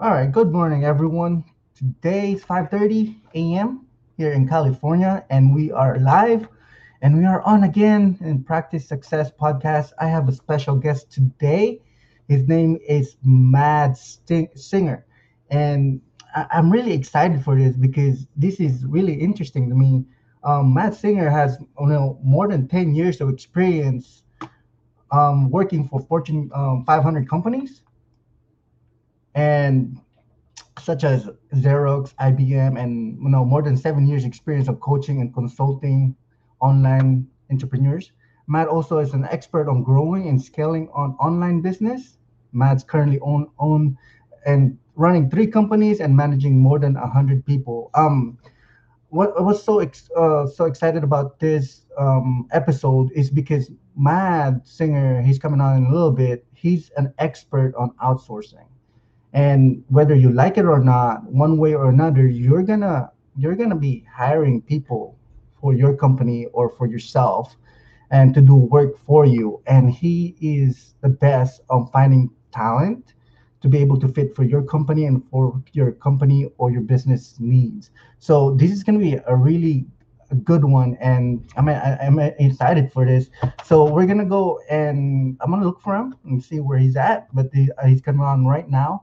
All right, good morning, everyone. Today is 5:30 a.m. here in California, and we are live, and we are on again in Practice Success podcast. I have a special guest today. His name is Matt Singer, and I- I'm really excited for this because this is really interesting to me. Um, Matt Singer has you know more than 10 years of experience um, working for Fortune um, 500 companies and such as Xerox, IBM, and you know more than seven years experience of coaching and consulting online entrepreneurs. Matt also is an expert on growing and scaling on online business. Matt's currently own own and running three companies and managing more than hundred people. Um, what I was so ex- uh, so excited about this um, episode is because Matt Singer, he's coming on in a little bit. He's an expert on outsourcing and whether you like it or not one way or another you're gonna you're gonna be hiring people for your company or for yourself and to do work for you. And he is the best on finding talent to be able to fit for your company and for your company or your business needs. So this is going to be a really good one and I'm, I'm excited for this. So we're going to go and i'm going to look for him and see where he's at but the, uh, he's coming on right now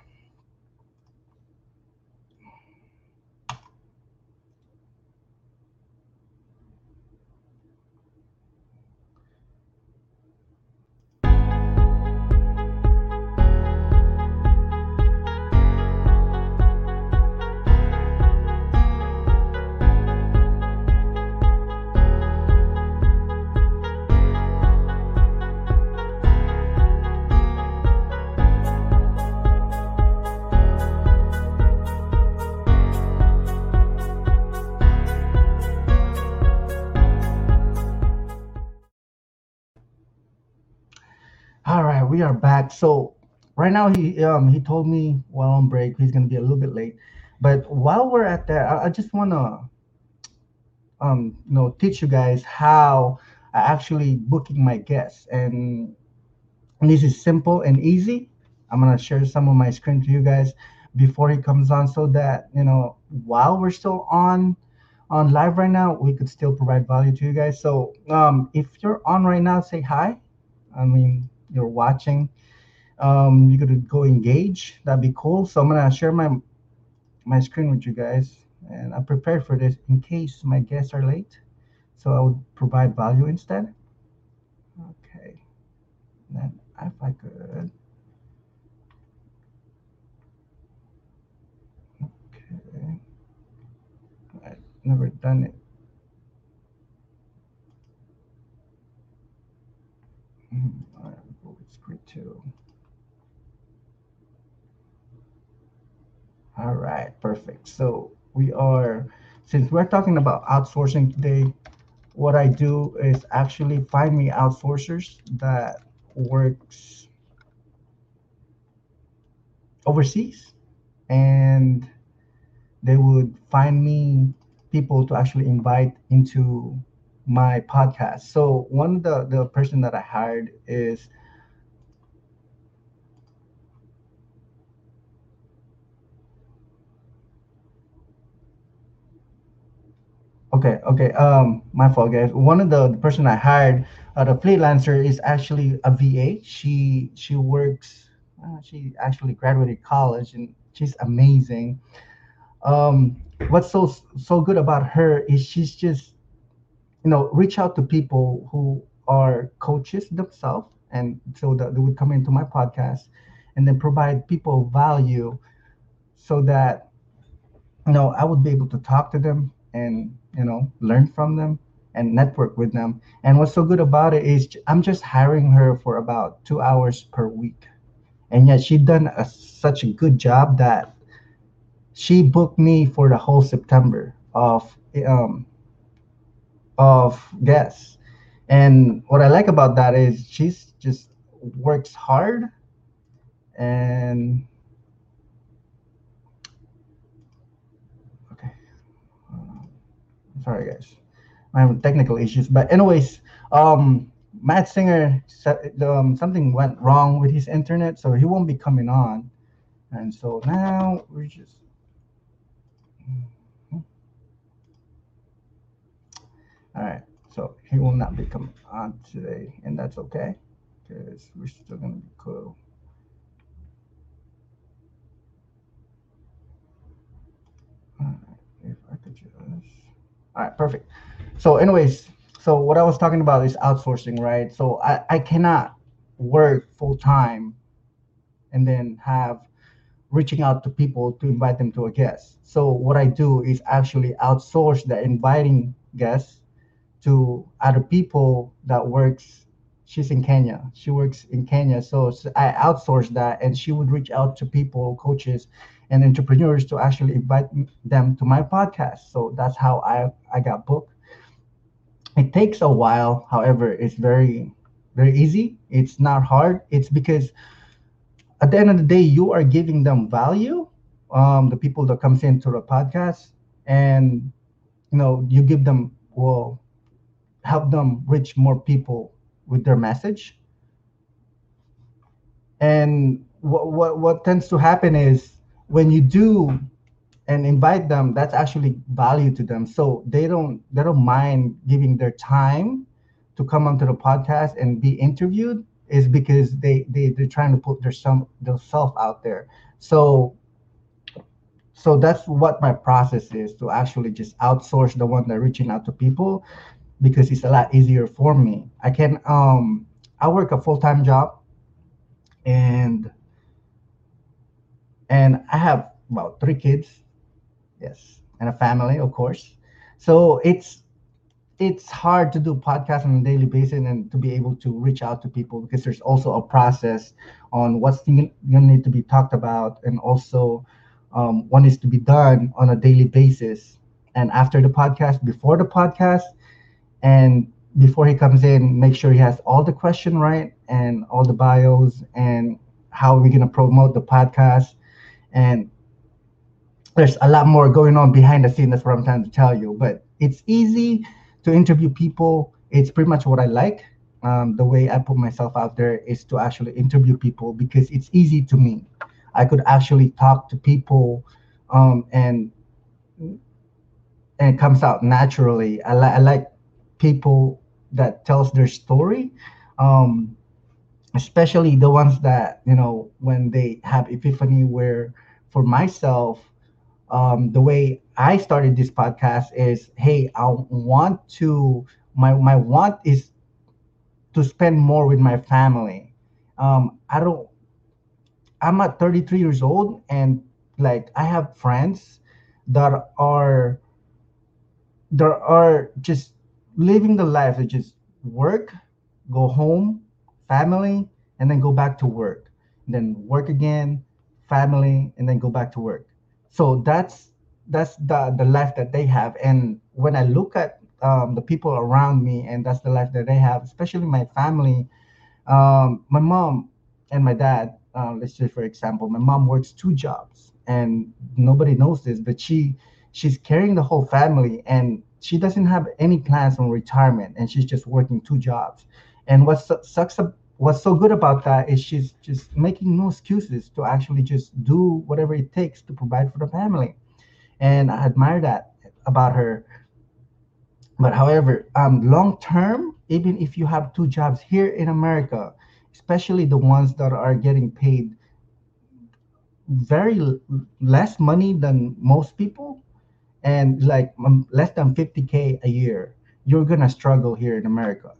Are back. So right now he um he told me while on break he's gonna be a little bit late, but while we're at that, I, I just wanna um you know teach you guys how I actually booking my guests, and, and this is simple and easy. I'm gonna share some of my screen to you guys before he comes on, so that you know while we're still on on live right now, we could still provide value to you guys. So um if you're on right now, say hi. I mean you're watching um, you could go engage. That'd be cool. So I'm gonna share my my screen with you guys, and I'm prepared for this in case my guests are late. So I would provide value instead. Okay. Then if I could. Okay. I've never done it. Mhm. All All right, perfect. So we are, since we're talking about outsourcing today, what I do is actually find me outsourcers that works overseas and they would find me people to actually invite into my podcast. So one of the the person that I hired is Okay, okay. Um, my fault, guys. One of the, the person I hired, uh, the freelancer, is actually a VA. She she works. Uh, she actually graduated college, and she's amazing. Um, what's so so good about her is she's just you know reach out to people who are coaches themselves, and so that they would come into my podcast, and then provide people value, so that you know i would be able to talk to them and you know learn from them and network with them. And what's so good about it is I'm just hiring her for about two hours per week. And yet she done a, such a good job that she booked me for the whole september of um of guests. And what i like about that is she's just works hard and okay uh, sorry guys I have technical issues. But anyways, um, Matt Singer um, something went wrong with his internet, so he won't be coming on. And so now we're just all right. So he will not be coming on today, and that's okay because we're still gonna be cool. if I could just all right, perfect. So, anyways, so what I was talking about is outsourcing, right? So I, I cannot work full time and then have reaching out to people to invite them to a guest. So what I do is actually outsource the inviting guests to other people that works. She's in Kenya. She works in Kenya. So I outsource that and she would reach out to people, coaches, and entrepreneurs to actually invite them to my podcast. So that's how I, I got booked. It takes a while however it's very very easy. It's not hard. It's because at the end of the day you are giving them value um, the people that comes into the podcast and you know you give them will help them reach more people with their message. And what, what what tends to happen is when you do and invite them that's actually value to them. So they don't they don't mind giving their time to come onto the podcast and be interviewed is because they, they they're trying to put their some their self out there. So so that's what my process is to actually just outsource the one that reaching out to people because it's a lot easier for me. I can um i work a full-time job and and i have about three kids. Yes. And a family of course. So it's it's hard to do podcasts on a daily basis and to be able to reach out to people because there's also a process on what's going to need to be talked about and also um, what needs to be done on a daily basis. And after the podcast before the podcast and before he comes in make sure he has all the question right and all the bios and how are we going to promote the podcast and there's a lot more going on behind the scene. That's what I'm trying to tell you. But it's easy to interview people. It's pretty much what I like. Um, the way I put myself out there is to actually interview people because it's easy to me. I could actually talk to people, um, and and it comes out naturally. I, li- I like people that tells their story, um, especially the ones that you know when they have epiphany. Where for myself, um, the way I started this podcast is, hey, I want to my my want is to spend more with my family. Um, I don't. I'm at 33 years old, and like I have friends that are that are just living the life of just work, go home, family, and then go back to work, and then work again, family, and then go back to work. So that's that's the the life that they have. And when i look at um, the people around me and that's the life that they have especially my family um, my mom and my dad uh, let's say for example my mom works two jobs and nobody knows this but she she's carrying the whole family and she doesn't have any plans on retirement and she's just working two jobs and what su- sucks what's so good about that is she's just making no excuses to actually just do whatever it takes to provide for the family. And i admire that about her. But however um, long term even if you have two jobs here in america especially the ones that are getting paid very less money than most people and like less than 50k a year you're gonna struggle here in america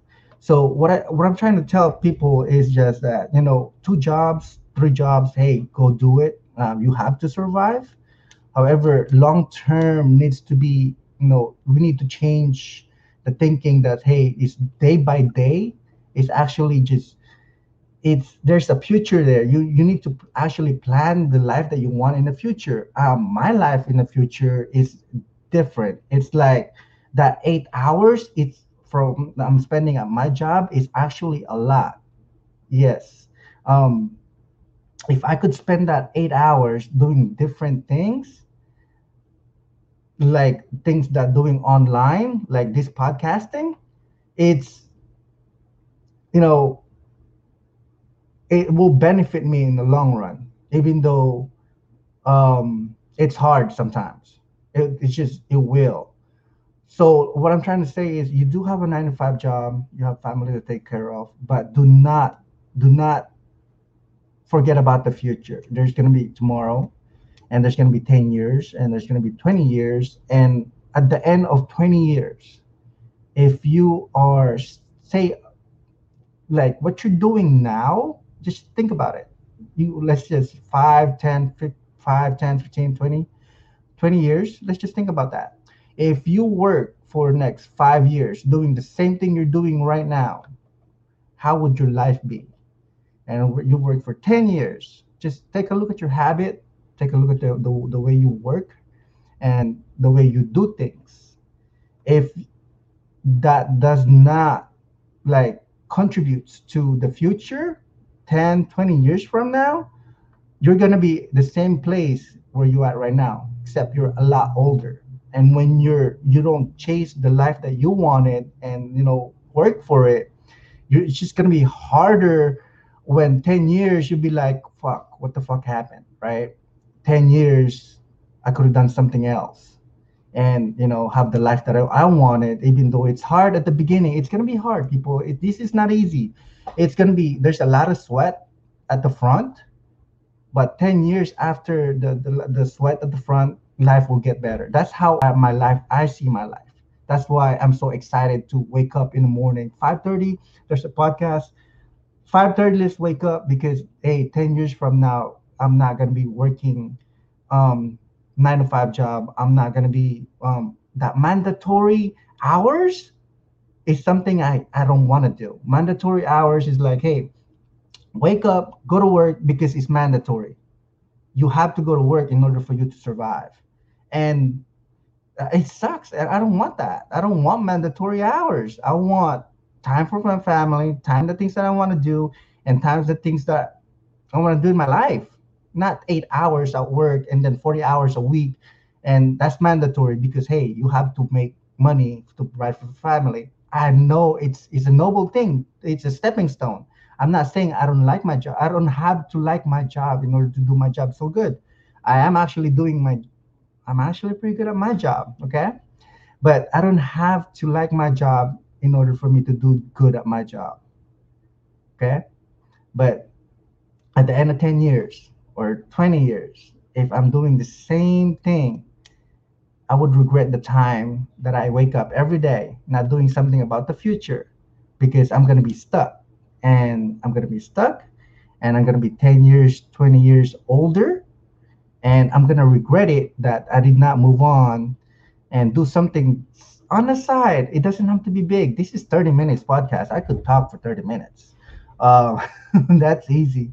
so what I what I'm trying to tell people is just that you know two jobs, three jobs. Hey, go do it. Um, you have to survive. However, long term needs to be you know we need to change the thinking that hey, it's day by day. It's actually just it's there's a future there. You you need to actually plan the life that you want in the future. Um, my life in the future is different. It's like that eight hours. It's from I'm spending at my job is actually a lot. Yes. Um, if I could spend that eight hours doing different things, like things that doing online, like this podcasting, it's you know, it will benefit me in the long run, even though um, it's hard sometimes. It, it's just it will. So what I'm trying to say is, you do have a nine to five job, you have family to take care of, but do not do not forget about the future. There's going to be tomorrow, and there's going to be 10 years, and there's going to be 20 years, and at the end of 20 years, if you are say like what you're doing now just think about it you let's just 5 10 5 10 15 20 20 years let's just think about that if you work for next five years doing the same thing you're doing right now how would your life be? And you work for 10 years just take a look at your habit take a look at the, the, the way you work and the way you do things. If that does not like contributes to the future 10 20 years from now you're going to be the same place where you at right now except you're a lot older and when you're you don't chase the life that you wanted and you know work for it you're, it's just going to be harder when 10 years you'll be like fuck what the fuck happened right? 10 years i could have done something else and you know have the life that I, I, wanted even though it's hard at the beginning. It's going to be hard people. It, this is not easy. It's going to be there's a lot of sweat at the front but 10 years after the, the, the sweat at the front life will get better that's how I, my life i see my life that's why i'm so excited to wake up in the morning 5.30 there's a podcast 5.30 let's wake up because hey 10 years from now i'm not going to be working um nine to five job. I'm not gonna be um, that mandatory hours is something I, I don't want to do. Mandatory hours is like, hey, wake up, go to work because it's mandatory. You have to go to work in order for you to survive. And it sucks. And I don't want that. I don't want mandatory hours. I want time for my family, time the things that I want to do, and times the things that I want to do in my life not eight hours at work and then 40 hours a week. And that's mandatory because hey, you have to make money to provide for the family. I know it's it's a noble thing. It's a stepping stone. I'm not saying I don't like my job. I don't have to like my job in order to do my job so good. I am actually doing my I'm actually pretty good at my job, okay? But I don't have to like my job in order for me to do good at my job. Okay? But at the end of 10 years, or 20 years, if I'm doing the same thing, I would regret the time that I wake up every day not doing something about the future because I'm going to be stuck. And I'm going to be stuck and I'm going to be 10 years, 20 years older. And I'm to regret it that I did not move on and do something on the side. It doesn't have to be big. This is 30 minutes podcast. I could talk for 30 minutes. Uh, that's easy.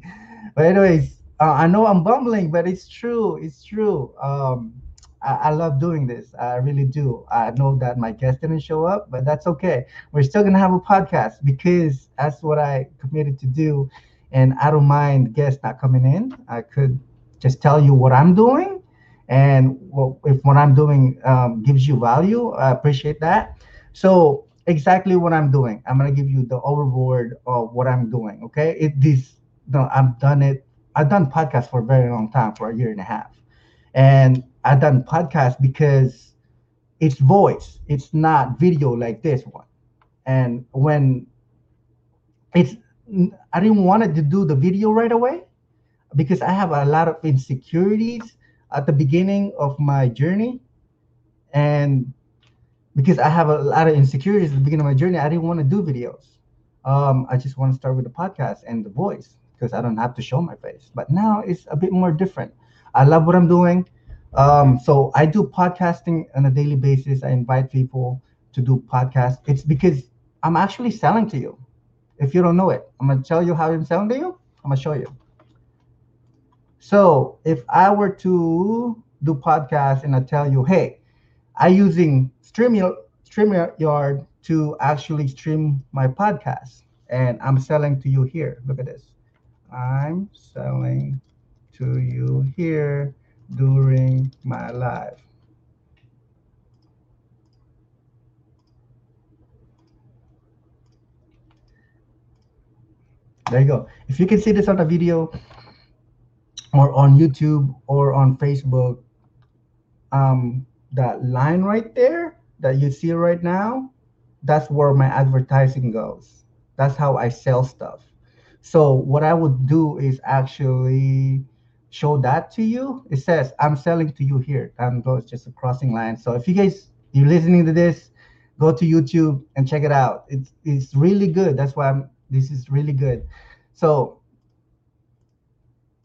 But anyways, uh, I know I'm bumbling, but it's true. It's true. Um, I, I, love doing this. I really do. I know that my guest didn't show up, but that's okay. We're still gonna have a podcast because that's what I committed to do, and I don't mind guests not coming in. I could just tell you what I'm doing, and if what I'm doing um, gives you value, I appreciate that. So exactly what I'm doing. I'm gonna give you the overboard of what I'm doing. Okay, it this no, I've done it I've done podcasts for a very long time, for a year and a half. And I've done podcasts because it's voice, it's not video like this one. And when it's, I didn't want to do the video right away because I have a lot of insecurities at the beginning of my journey. And because I have a lot of insecurities at the beginning of my journey, I didn't want to do videos. Um, I just want to start with the podcast and the voice because I don't have to show my face. But now it's a bit more different. I love what I'm doing. Um, so I do podcasting on a daily basis. I invite people to do podcasts. It's because I'm actually selling to you. If you don't know it, I'm gonna tell you how I'm selling to you. I'm gonna show you. So if I were to do podcast and I tell you, hey, I using StreamYard, StreamYard to actually stream my podcast, and I'm selling to you here. Look at this. I'm selling to you here during my live. There you go. If you can see this on the video or on YouTube or on Facebook, um, that line right there that you see right now, that's where my advertising goes. That's how I sell stuff. So what I would do is actually show that to you. It says I'm selling to you here. And goes just a crossing line. So if you guys you're listening to this, go to YouTube and check it out. It's it's really good. That's why I'm this is really good. So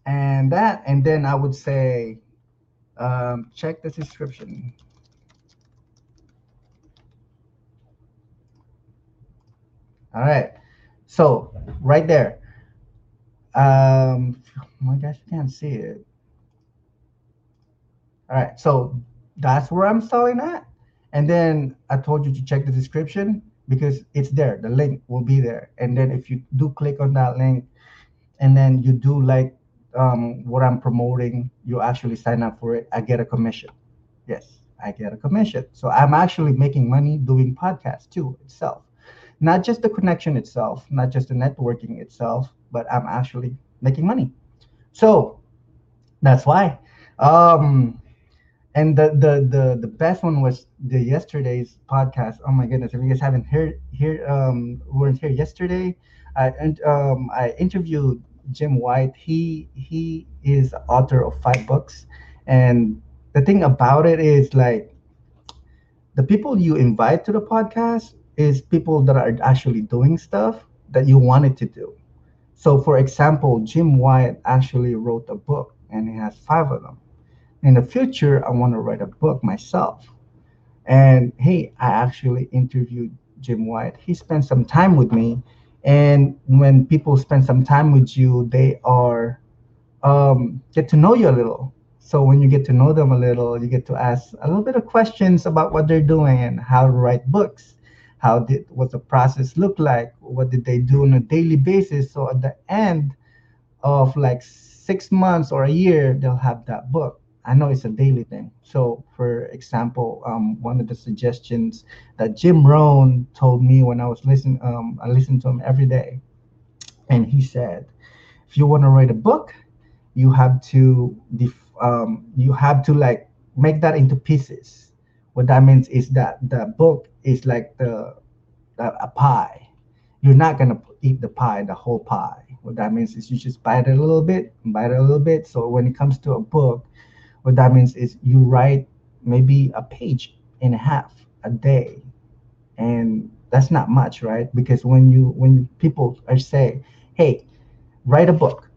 and that and then I would say um, check the description. All right. So right there. Um, oh my gosh, you can't see it. All right. So that's where I'm selling at. And then I told you to check the description because it's there. The link will be there. And then if you do click on that link and then you do like um, what I'm promoting, you actually sign up for it. I get a commission. Yes, I get a commission. So I'm actually making money doing podcasts too itself not just the connection itself, not just the networking itself, but I'm actually making money. So that's why. Um, and the, the the the best one was the yesterday's podcast. Oh my goodness! If you guys haven't heard here, um, weren't here yesterday, I and um, I interviewed Jim White. He he is author of five books, and the thing about it is like the people you invite to the podcast is people that are actually doing stuff that you wanted to do. So, for example, Jim White actually wrote a book and he has five of them. In the future, I want to write a book myself. And hey, I actually interviewed Jim White. He spent some time with me. And when people spend some time with you, they are um, get to know you a little. So when you get to know them a little, you get to ask a little bit of questions about what they're doing and how to write books. How did what the process look like? What did they do on a daily basis? So at the end of like six months or a year they'll have that book i know it's a daily thing so for example um, one of the suggestions that jim rohn told me when i was listening um, i listened to him every day and he said if you want to write a book you have to def- um, you have to like make that into pieces what that means is that the book is like the, the a pie. You're not gonna eat the pie, the whole pie. What that means is you just bite it a little bit, bite it a little bit. So when it comes to a book, what that means is you write maybe a page and a half a day, and that's not much, right? Because when you when people are say, "Hey, write a book,"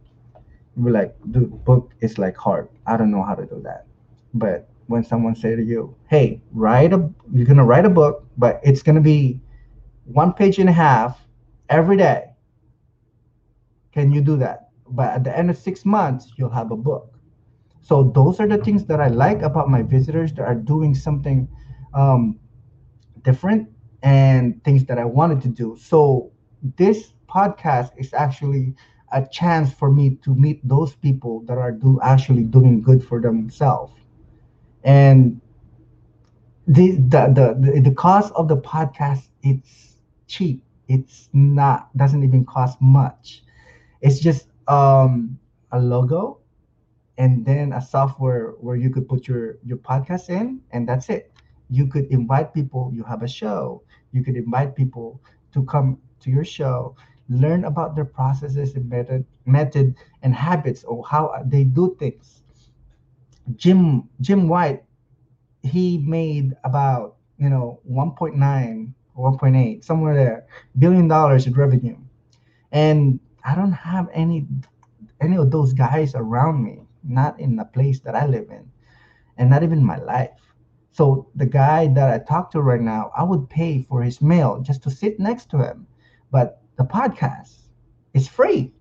you're like, "The book is like hard. I don't know how to do that." But when someone say to you, "Hey, write a you're gonna write a book, but it's gonna be one page and a half every day." Can you do that? But at the end of six months, you'll have a book. So those are the things that I like about my visitors that are doing something um, different and things that I wanted to do. So this podcast is actually a chance for me to meet those people that are do actually doing good for themselves. And the, the the the cost of the podcast it's cheap. It's not doesn't even cost much. It's just um a logo and then a software where you could put your your podcast in and that's it. You could invite people you have a show. You could invite people to come to your show learn about their processes and method method and habits or how they do things. Jim Jim White, he made about you know 1.9 1.8 somewhere there billion dollars in revenue, and I don't have any any of those guys around me, not in the place that I live in, and not even my life. So the guy that I talk to right now, I would pay for his meal just to sit next to him, but the podcast is free.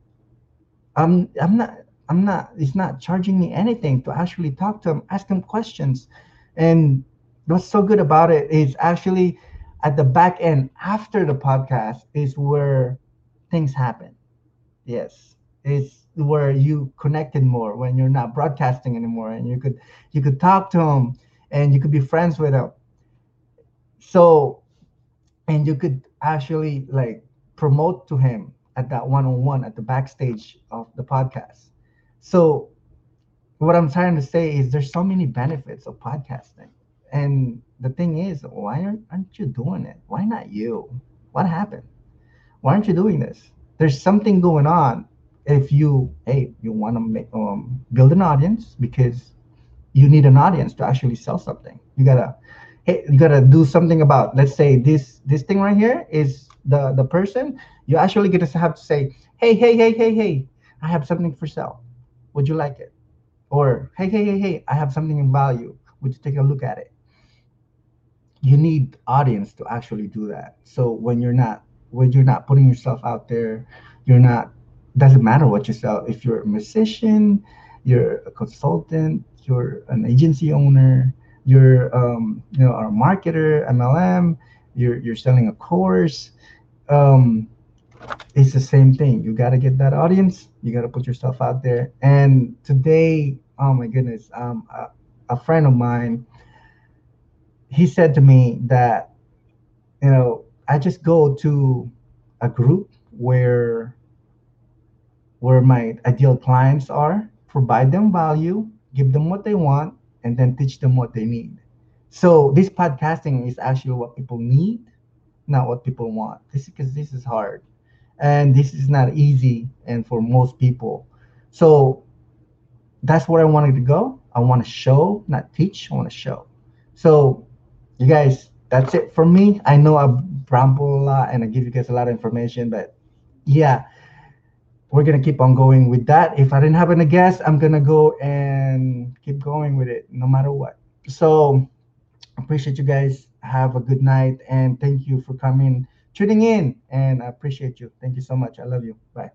I'm I'm not I'm not, it's not charging me anything to actually talk to him, ask him questions. And what's so good about it is actually at the back end after the podcast is where things happen. Yes. It's where you connected more when you're not broadcasting anymore and you could you could talk to them and you could be friends with them. So and you could actually like promote to him at that one-on-one at the backstage of the podcast. So what I'm trying to say is there's so many benefits of podcasting. And the thing is, why aren't, aren't you doing it? Why not you? What happened? Why aren't you doing this? There's something going on. If you, hey, you want to make um, build an audience because you need an audience to actually sell something. You gotta, hey, you gotta do something about. Let's say this this thing right here is the the person. You actually get to have to say, hey, hey, hey, hey, hey, I have something for sale. Would you like it? Or hey, hey, hey, hey, I have something in value. Would you take a look at it? You need audience to actually do that. So when you're not when you're not putting yourself out there, you're not doesn't matter what you sell. If you're a musician, you're a consultant, you're an agency owner, you're um, you know a marketer, MLM, you're you're selling a course. Um, it's the same thing. You got to get that audience. You got to put yourself out there. And today, oh my goodness, um, a, a friend of mine, he said to me that, you know, I just go to a group where where my ideal clients are, provide them value, give them what they want, and then teach them what they need. So this podcasting is actually what people need, not what people want. This because this is hard. And this is not easy and for most people. So that's where i wanted to go. I want to show not teach i want to show. So you guys that's it for me. I know i ramble a lot and i give you guys a lot of information but yeah we're gonna keep on going with that if i didn't have any guest i'm gonna go and keep going with it no matter what so appreciate you guys have a good night and thank you for coming tuning in and I appreciate you. Thank you so much. I love you. Bye.